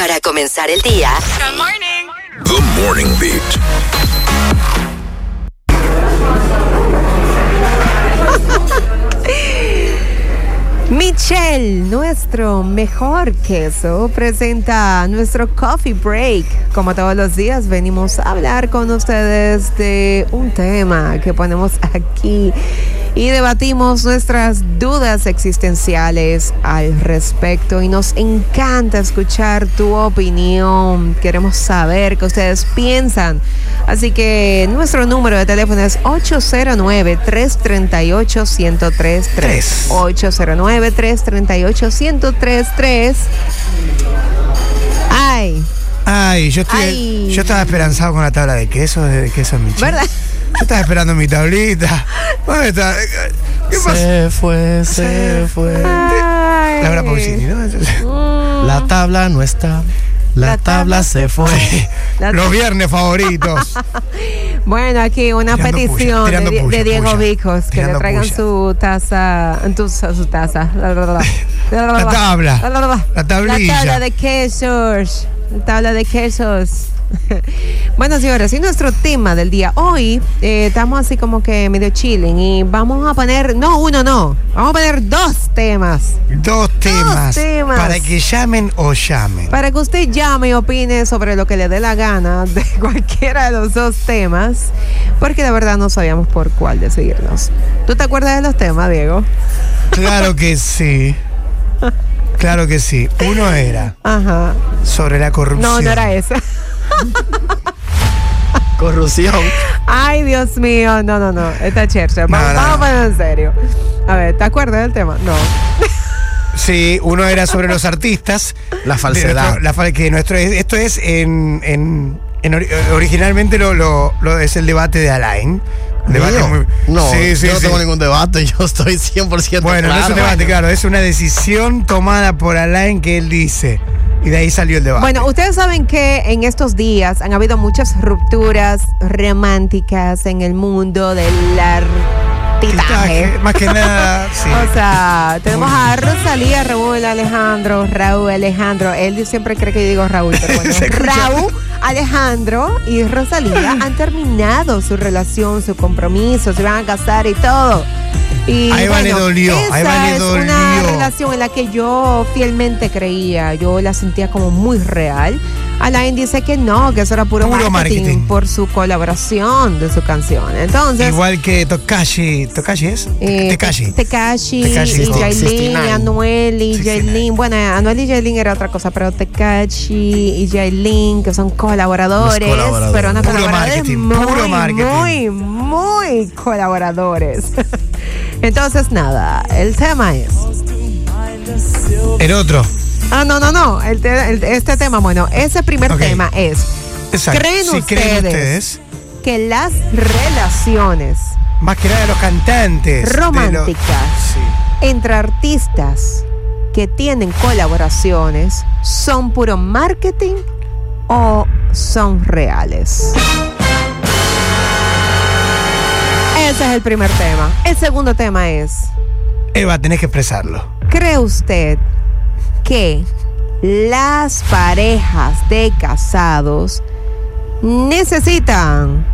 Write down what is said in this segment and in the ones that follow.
para comenzar el día. Good morning. The Morning Beat. Michelle, nuestro mejor queso, presenta nuestro coffee break. Como todos los días, venimos a hablar con ustedes de un tema que ponemos aquí y debatimos nuestras dudas existenciales al respecto. Y nos encanta escuchar tu opinión. Queremos saber qué ustedes piensan. Así que nuestro número de teléfono es 809-338-1033. 809-338-1033. Ay, Ay, yo estoy, Ay. yo estaba esperanzado con la tabla de queso, de queso Michelle. ¿verdad? Yo estaba esperando mi tablita. ¿Dónde está? ¿Qué pasa? Se fue, se fue. Laura Pausini, ¿no? La tabla no está. La, La tabla tabla se fue. Los viernes favoritos. Bueno, aquí una Tirando petición puya, de, puya, de Diego. Vicos que le traigan puya. su taza, tu- su taza, la, la, la, la. La tabla. La, la, la. La tablilla. La tabla de quesos, la tabla de quesos. Bueno, señores, y nuestro tema del día. Hoy eh, estamos así como que medio chilling y vamos a poner, no uno, no, vamos a poner dos temas. Dos temas. temas. Para que llamen o llamen. Para que usted llame y opine sobre lo que le dé la gana de cualquiera de los dos temas, porque de verdad no sabíamos por cuál decidirnos. ¿Tú te acuerdas de los temas, Diego? Claro que sí. Claro que sí. Uno era Ajá. sobre la corrupción. No, no era ese. Corrupción. Ay, Dios mío. No, no, no. Está chercha. Vamos, No, no, vamos no. a ponerlo en serio. A ver, ¿te acuerdas del tema? No. Sí, uno era sobre los artistas. La falsedad. nuestro- la fal- que nuestro, esto es en, en- en ori- originalmente lo, lo- lo- es el debate de Alain. Debate no, Sí, sí, yo no sí. tengo ningún debate, yo estoy 100% Bueno, no es un debate, claro, es una decisión tomada por Alain que él dice. Y de ahí salió el debate. Bueno, ustedes saben que en estos días han habido muchas rupturas románticas en el mundo del artitaje. Más que nada, sí. O sea, tenemos a Rosalía, Raúl Alejandro, Raúl Alejandro. Él siempre cree que yo digo Raúl, pero bueno. Raúl Alejandro y Rosalía han terminado su relación, su compromiso, se van a casar y todo. Y A Eva le dolió, a Esa Eva le es una dolió. relación en la que yo fielmente creía, yo la sentía como muy real. Alain dice que no, que eso era puro, Puro marketing, marketing. por su colaboración de su canción. Entonces, Igual que Tokashi. ¿Tokashi es? eh, Tekashi. Tekashi, Tekashi y 69. Anuel y 69. Yailin. Bueno, Anuel y Yailin era otra cosa, pero Tekashi y Yailin, que son colaboradores, colaboradores. pero no Puro colaboradores marketing, muy, puro marketing. muy, muy colaboradores. Entonces, nada, el tema es... El otro. Ah, no, no, no. el te- el- este tema, bueno, ese primer tema es... Exacto. ¿Creen Si creen ustedes? Que las relaciones más que nada de los cantantes. los- Románticas. sí. entre artistas que tienen colaboraciones son puro marketing o son reales? Ese es el primer tema. El segundo tema es, Eva, tenés que expresarlo. ¿cree usted que las parejas de casados necesitan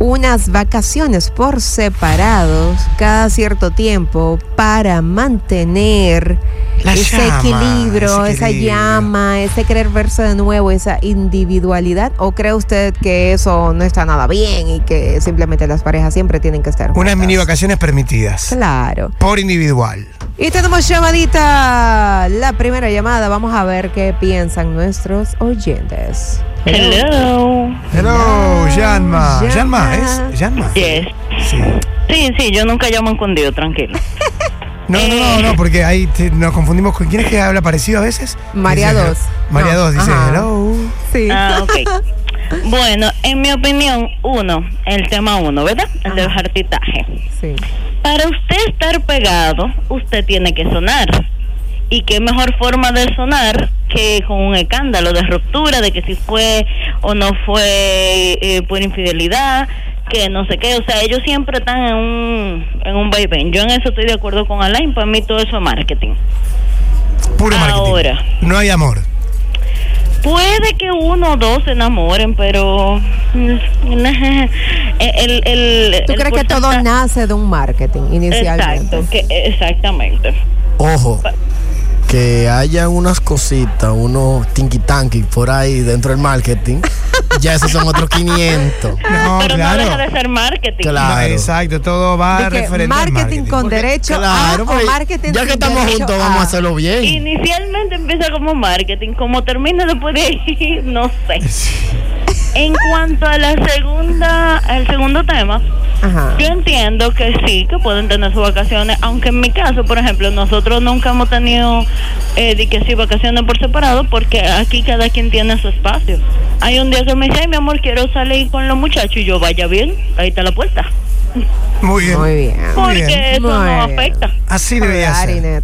unas vacaciones por separados cada cierto tiempo para mantener ese llama, equilibrio, ese esa llama, ese querer verse de nuevo, esa individualidad? ¿O cree usted que eso no está nada bien y que simplemente las parejas siempre tienen que estar Unas mini vacaciones permitidas. Claro. Por individual. Y tenemos llamadita, la primera llamada. Vamos a ver qué piensan nuestros oyentes. Hello. Hello, Yanma. Yanma. ¿es? Yanma. Yes. Sí. Sí, sí, yo nunca llamo escondido, tranquilo. No, no, no, no, porque ahí te- nos confundimos con quién es que habla parecido a veces. María Dice, Dos. María No, 2 dice ajá. hello. Sí. Ah, ok. Bueno, en mi opinión, uno, el tema uno, ¿verdad? El del jartitaje. Sí. Para usted estar pegado, usted tiene que sonar. Y qué mejor forma de sonar que con un escándalo de ruptura, de que si fue o no fue eh, por infidelidad, que no sé qué. O sea, ellos siempre están en un, en un vaivén. Yo en eso estoy de acuerdo con Alain. Para mí todo eso es marketing. Puro marketing. Ahora. No hay amor. Puede que uno o dos se enamoren, pero mm, el, el, ¿Tú el crees que todo nace de un marketing inicialmente? Exacto, que, exactamente. Ojo, que haya unas cositas, unos tinky tanky por ahí dentro del marketing, ya esos son otros 500. No, pero claro. no deja de ser marketing. Claro. No, exacto, todo va referente al marketing con Porque- derecho Claro, a o marketing ya que estamos juntos, vamos a a. hacerlo bien. Inicialmente empieza como marketing, como termina después de ahí, no sé. En cuanto a la segunda, al segundo tema, Ajá. yo entiendo que sí, que pueden tener sus vacaciones, aunque en mi caso, por ejemplo, nosotros nunca hemos tenido eh, de que sí vacaciones por separado, porque aquí cada quien tiene su espacio. Hay un día que me dice, ay mi amor, quiero salir con los muchachos y yo vaya bien, ahí está la puerta, Muy bien. Muy bien. porque bien. eso Muy no bien. afecta. Así debería ser.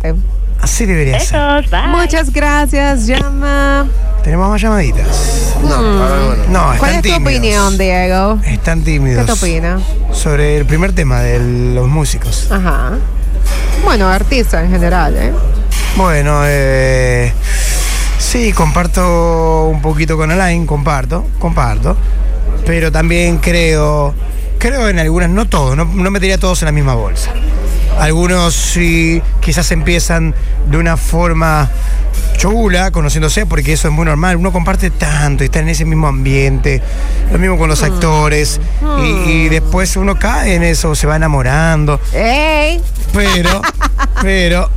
Así debería ser. Besos, bye. Muchas gracias, llama. Tenemos más llamaditas. No, ver, bueno. No, ¿Cuál están es tu tímidos. opinión, Diego? Están ¿Qué tímidos. te opinas? Sobre el primer tema de los músicos. Ajá. Bueno, artista en general, ¿eh? Bueno, eh, sí, comparto un poquito con Alain, comparto, comparto. Pero también creo, creo en algunas, no todos, no, no metería todos en la misma bolsa. Algunos sí, quizás empiezan de una forma chula, conociéndose, porque eso es muy normal. Uno comparte tanto y está en ese mismo ambiente. Lo mismo con los actores. Y, y después uno cae en eso, se va enamorando. ¡Ey! Pero, pero,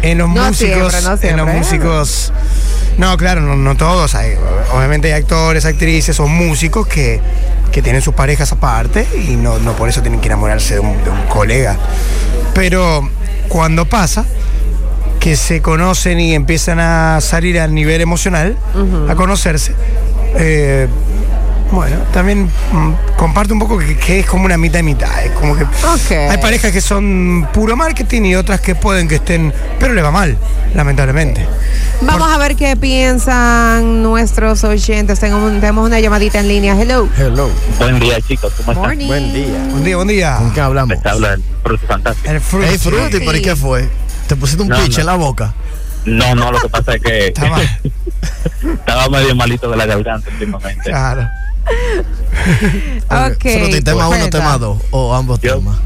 en los No músicos, siempre, no en los siempre. músicos, no, claro, no, no todos. Hay, obviamente hay actores, actrices o músicos que, que tienen sus parejas aparte y no, no por eso tienen que enamorarse de un, de un colega. Pero cuando pasa que se conocen y empiezan a salir a nivel emocional, a conocerse, eh, bueno, también mm, comparto un poco que, que es como una mitad y mitad. Es como que hay parejas que son puro marketing y otras que pueden que estén, pero le va mal, lamentablemente. Vamos a ver qué piensan nuestros oyentes. Tengo un- tenemos una llamadita en línea. Hello. Hello. Buen día, chicos. ¿Cómo están? Morning. Buen día. Buen día, buen día. ¿Con qué hablamos? Les habla el Fruto Fantástico. El fruto. Hey, Fruity, ¿pero y qué fue? ¿Te pusiste un No, en la boca? No, no, lo que pasa es que estaba medio malito de la garganta últimamente. Claro. Ok. Fruity, tema uno, tema dos. O ambos Yo, temas.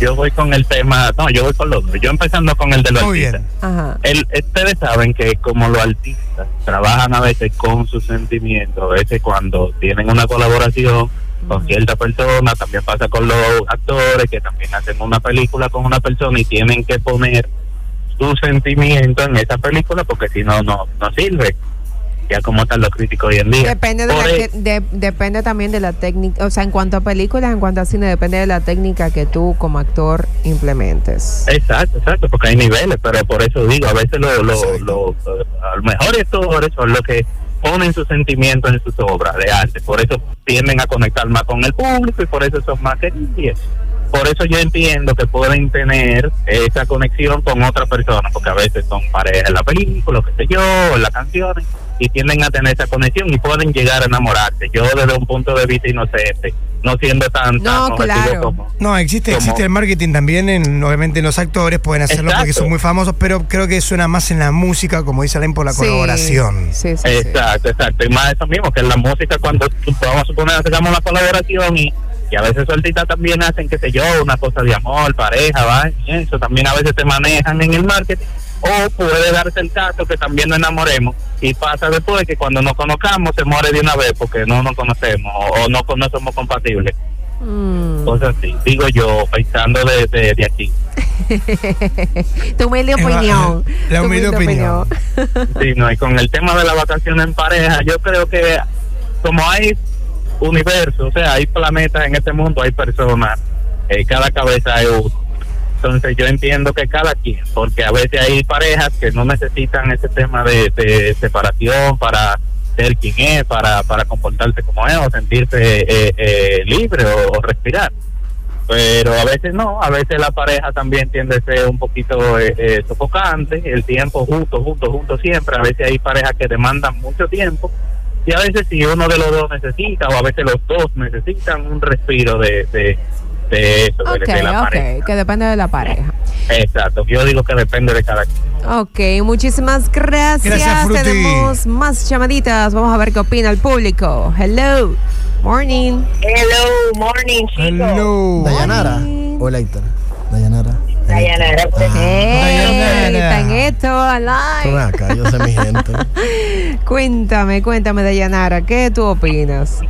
yo voy con el tema, no, yo voy con los dos. Yo empezando con el de los Muy artistas. bien. Ajá. El, ustedes saben que como los artistas trabajan a veces con sus sentimientos, a veces cuando tienen una colaboración con cierta persona, también pasa con los actores que también hacen una película con una persona y tienen que poner su sentimiento en esa película porque si no, no, no sirve. Ya como están los críticos hoy en día. Depende, de la que- de- depende también de la técnica, o sea, en cuanto a películas, en cuanto a cine, depende de la técnica que tú como actor implementes. Exacto, exacto, porque hay niveles, pero por eso digo, a veces los lo, lo, a actores son los que ponen sus sentimientos en sus obras de arte, por eso tienden a conectar más con el público y por eso son más queridos. Por eso yo entiendo que pueden tener esa conexión con otra persona, porque a veces son parejas en la película, qué sé yo, en las canciones, y tienden a tener esa conexión y pueden llegar a enamorarse. Yo desde un punto de vista inocente, no siendo tan, tan No, claro. como... No, existe, Como- existe el marketing también, en, obviamente en los actores pueden hacerlo porque son muy famosos, pero creo que suena más en la música, como dice Alain, por la Sí, colaboración. Sí, sí, sí. Exacto, exacto. Y más eso mismo, que en la música cuando vamos a suponer hacemos una colaboración y, y a veces artistas también hacen, qué sé yo, una cosa de amor, pareja, va, y eso también a veces te manejan en el marketing. O puede darse el caso que también nos enamoremos y pasa después que cuando nos conozcamos se muere de una vez porque no nos conocemos o, o no, no somos compatibles. Mm. Cosas así, digo yo, pensando de, de, de aquí. tu humilde opinión. la Tu humilde opinión. Sí, no, y con el tema de la vacación en pareja, yo creo que como hay universos, o sea, hay planetas en este mundo, hay personas, eh, cada cabeza es uno. Entonces yo entiendo que cada quien, porque a veces hay parejas que no necesitan ese tema de, separación para ser quien es, para, para comportarse como es o sentirse eh, eh, libre o, respirar. Pero a veces no, a veces la pareja también tiende a ser un poquito eh, eh, sofocante, el tiempo junto, junto, junto siempre. A veces hay parejas que demandan mucho tiempo y a veces si uno de los dos necesita o a veces los dos necesitan un respiro de, de eso, de- Ok, de, la pareja. que depende de la pareja. Exacto, yo digo que depende de cada quien. Ok, muchísimas gracias. Gracias, Fruti. Tenemos más llamaditas. Vamos a ver qué opina el público. Hello. Morning. Hello, morning, chicos. Hello. Dayanara. Hola, Héctor. Dayanara. Dayanara, están esto acá, yo sé mi gente. Cuéntame, cuéntame, Dayanara, ¿qué tú opinas?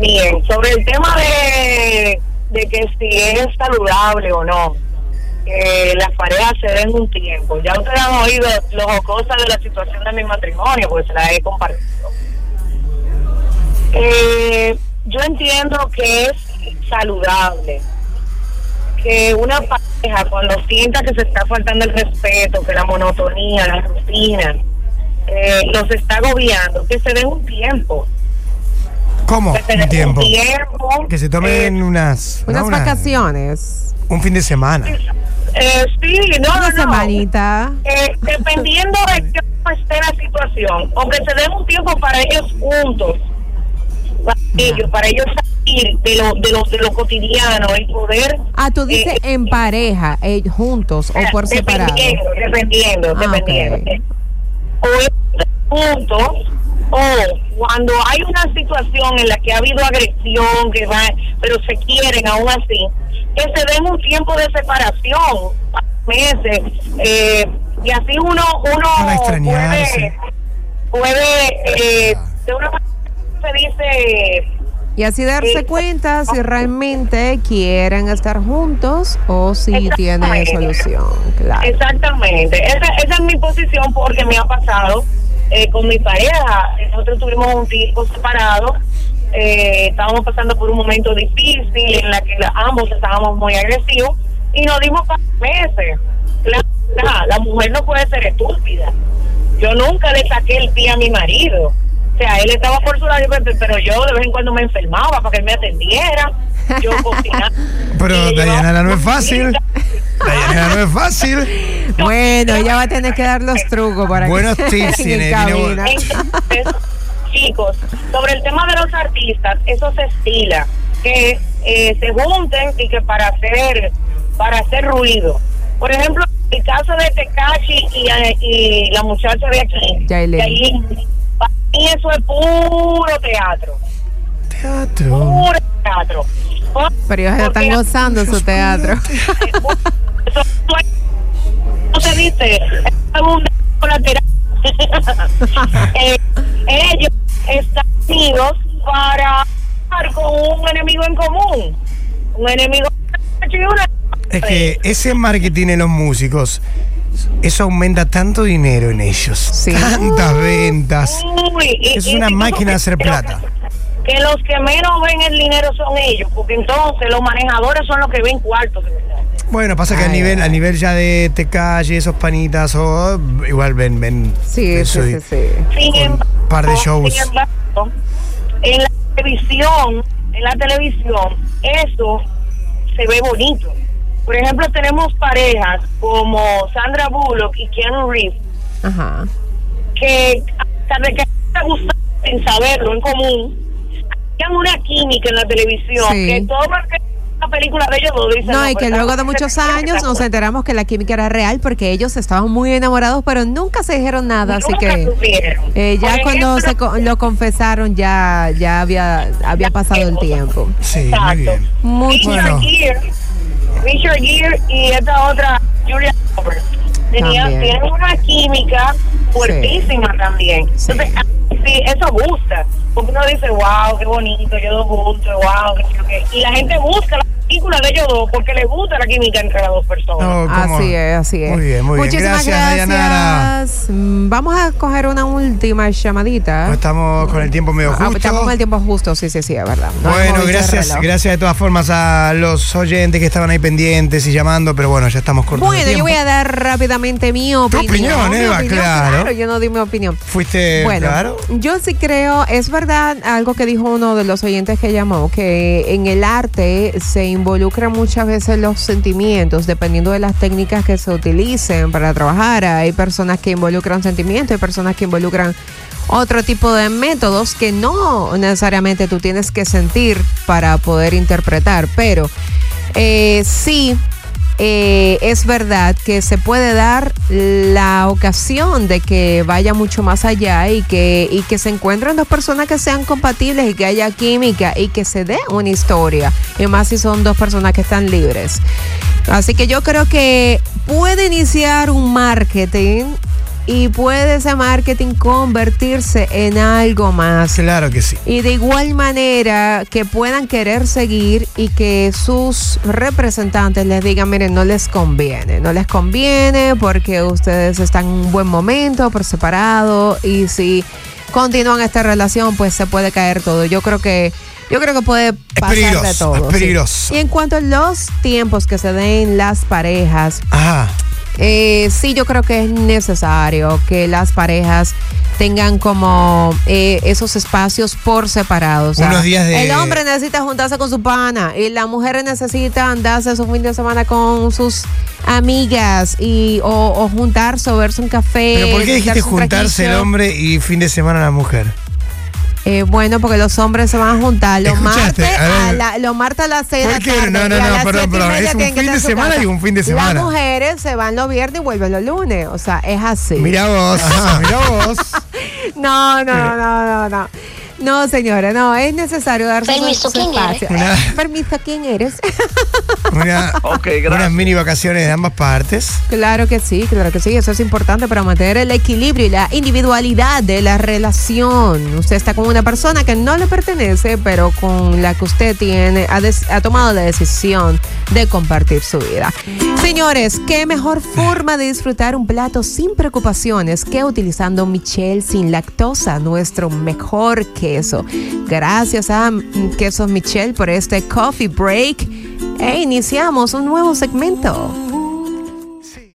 Bien, sobre el tema de, de que si es saludable o no, que las parejas se den un tiempo. Ya ustedes han oído lo jocosa de la situación de mi matrimonio, pues se la he compartido. Eh, yo entiendo que es saludable que una pareja cuando sienta que se está faltando el respeto, que la monotonía, la rutina, eh, los está agobiando, que se den un tiempo. ¿Cómo? Un tiempo. un tiempo. Que se tomen eh, unas... Unas no, una- vacaciones. Un fin de semana. eh, sí, no, Una no, no. semanita. Eh, dependiendo de cómo esté la situación, o que se den un tiempo para ellos juntos, para ellos, para ellos salir de lo, de lo, de lo cotidiano y poder Ah, tú dices eh, en pareja, eh, juntos o por separado. Dependiendo, dependiendo, Ah, dependiendo. ok. O juntos, o cuando hay una situación en la que ha habido agresión, que va, pero se quieren aún así, que se den un tiempo de separación, meses, eh, y así uno, uno puede, puede eh, de una manera se dice Y así darse Sí. cuenta si realmente quieren estar juntos o si tiene Exactamente. solución. Claro. Exactamente, esa, esa es mi posición porque me ha pasado eh, con mi pareja. Nosotros tuvimos un tiempo separado, eh, estábamos pasando por un momento difícil en la que ambos estábamos muy agresivos y nos dimos meses. La, mujer no puede ser estúpida. Yo nunca le saqué el pie a mi marido. O sea, él estaba por su lado, pero yo de vez en cuando me enfermaba para que él me atendiera. Yo. Pero Dayanara no es fácil. Dayanara no es fácil. Bueno, ella va a tener que dar los trucos para Buenos que tips en tiene, Entonces, chicos, sobre el tema de los artistas, eso se estila, que eh, se junten y que para hacer, para hacer ruido. Por ejemplo, el caso de Tekashi y, y la muchacha de aquí, Yailin. Yailin, para mí eso es puro teatro, Teatro. puro teatro. Pero ellos están Porque- gozando su teatro. Eso no es- ¿Cómo se dice? Es un colateral. Eh, ellos están unidos para estar con un enemigo en común. Un enemigo y una- Es que ese marketing en los músicos, eso aumenta tanto dinero en ellos. Sí. Tantas ventas. Uy, y- Es y- una y- máquina de hacer plata. Que los que menos ven el dinero son ellos, porque entonces los manejadores son los que ven cuartos. de verdad. Bueno, pasa que a nivel, ay. a nivel ya de Tecalle, esos panitas, o igual ven, ven. Sí, eso sí, sí, sí. Sin embargo, un par de shows. sin embargo, en la televisión, en la televisión, eso se ve bonito. Por ejemplo, tenemos parejas como Sandra Bullock y Keanu Reeves Ajá. que a pesar de que me gusta sin saberlo en común, una química en la televisión Sí. que todo la película de ellos dos dicen No, y pero que luego de muchos años nos enteramos que la química era real porque ellos estaban muy enamorados, pero nunca se dijeron nada, así que eh, ya cuando se co- lo confesaron ya ya había había pasado el tiempo. Sí, muy Exacto. bien. Mucho. Richard Bueno. Gere, Richard Gere y esta otra, Julia Roberts, tenían, tienen una química fuertísima también. Sí. Entonces, sí, eso gusta. Porque uno dice, wow, qué bonito, ellos dos juntos, wow, qué yo qué. Y la gente busca la película de ellos dos porque les gusta la química entre las dos personas. Así es, así es. Muy bien, muy bien. Muchísimas Gracias, gracias. Mm, Vamos a coger una última llamadita. No estamos con el tiempo medio Ah, justo. estamos con el tiempo justo, sí, sí, sí, es verdad. No Bueno, gracias, gracias de todas formas a los oyentes que estaban ahí pendientes y llamando, pero bueno, ya estamos cortos. Bueno, yo voy a dar rápidamente mi opinión. opinión, Mi Eva, opinión, claro. Yo no di mi opinión. Fuiste, Bueno, claro. yo sí creo, es verdad algo que dijo uno de los oyentes que llamó, que en el arte se involucran muchas veces los sentimientos, dependiendo de las técnicas que se utilicen para trabajar. Hay personas que involucran sentimientos, hay personas que involucran otro tipo de métodos que no necesariamente tú tienes que sentir para poder interpretar, pero eh, sí eh, es verdad que se puede dar la ocasión de que vaya mucho más allá y que, y que se encuentren dos personas que sean compatibles y que haya química y que se dé una historia. Y más si son dos personas que están libres. Así que yo creo que puede iniciar un marketing y puede ese marketing convertirse en algo más. Claro que sí. Y de igual manera que puedan querer seguir y que sus representantes les digan, miren, no les conviene, no les conviene porque ustedes están en un buen momento por separado y si continúan esta relación, pues se puede caer todo. Yo creo que yo creo que puede pasar de todo. es sí. peligroso. Y en cuanto a los tiempos que se den las parejas, Ajá. Eh, sí, yo creo que es necesario que las parejas tengan como eh, esos espacios por separado. O sea, Unos días de- El hombre necesita juntarse con su pana y la mujer necesita andarse su fin de semana con sus amigas y o, o juntarse o verse un café. Pero ¿por qué dijiste juntarse el hombre y fin de semana la mujer? Eh, bueno, porque los hombres se van a juntar los martes a la, los martes a las 6 de la tarde. No, no, no, perdón, perdón, es un fin de semana y un fin de semana. Las mujeres se van los viernes y vuelven los lunes. O sea, es así. Mira vos, mira vos. No, no, no, no, no. No, señora, no, es necesario darse Permiso, su- su ¿quién espacio. Una- Permiso, ¿quién eres? Una- Ok, gracias. unas mini vacaciones de ambas partes. claro que sí, claro que sí, eso es importante para mantener el equilibrio y la individualidad de la relación. Usted está con una persona que no le pertenece, pero con la que usted tiene, ha, des- ha tomado la decisión de compartir su vida. Señores, qué mejor forma de disfrutar un plato sin preocupaciones que utilizando Michelle sin lactosa, nuestro mejor queso. Gracias a Quesos Michelle por este coffee break e iniciamos un nuevo segmento.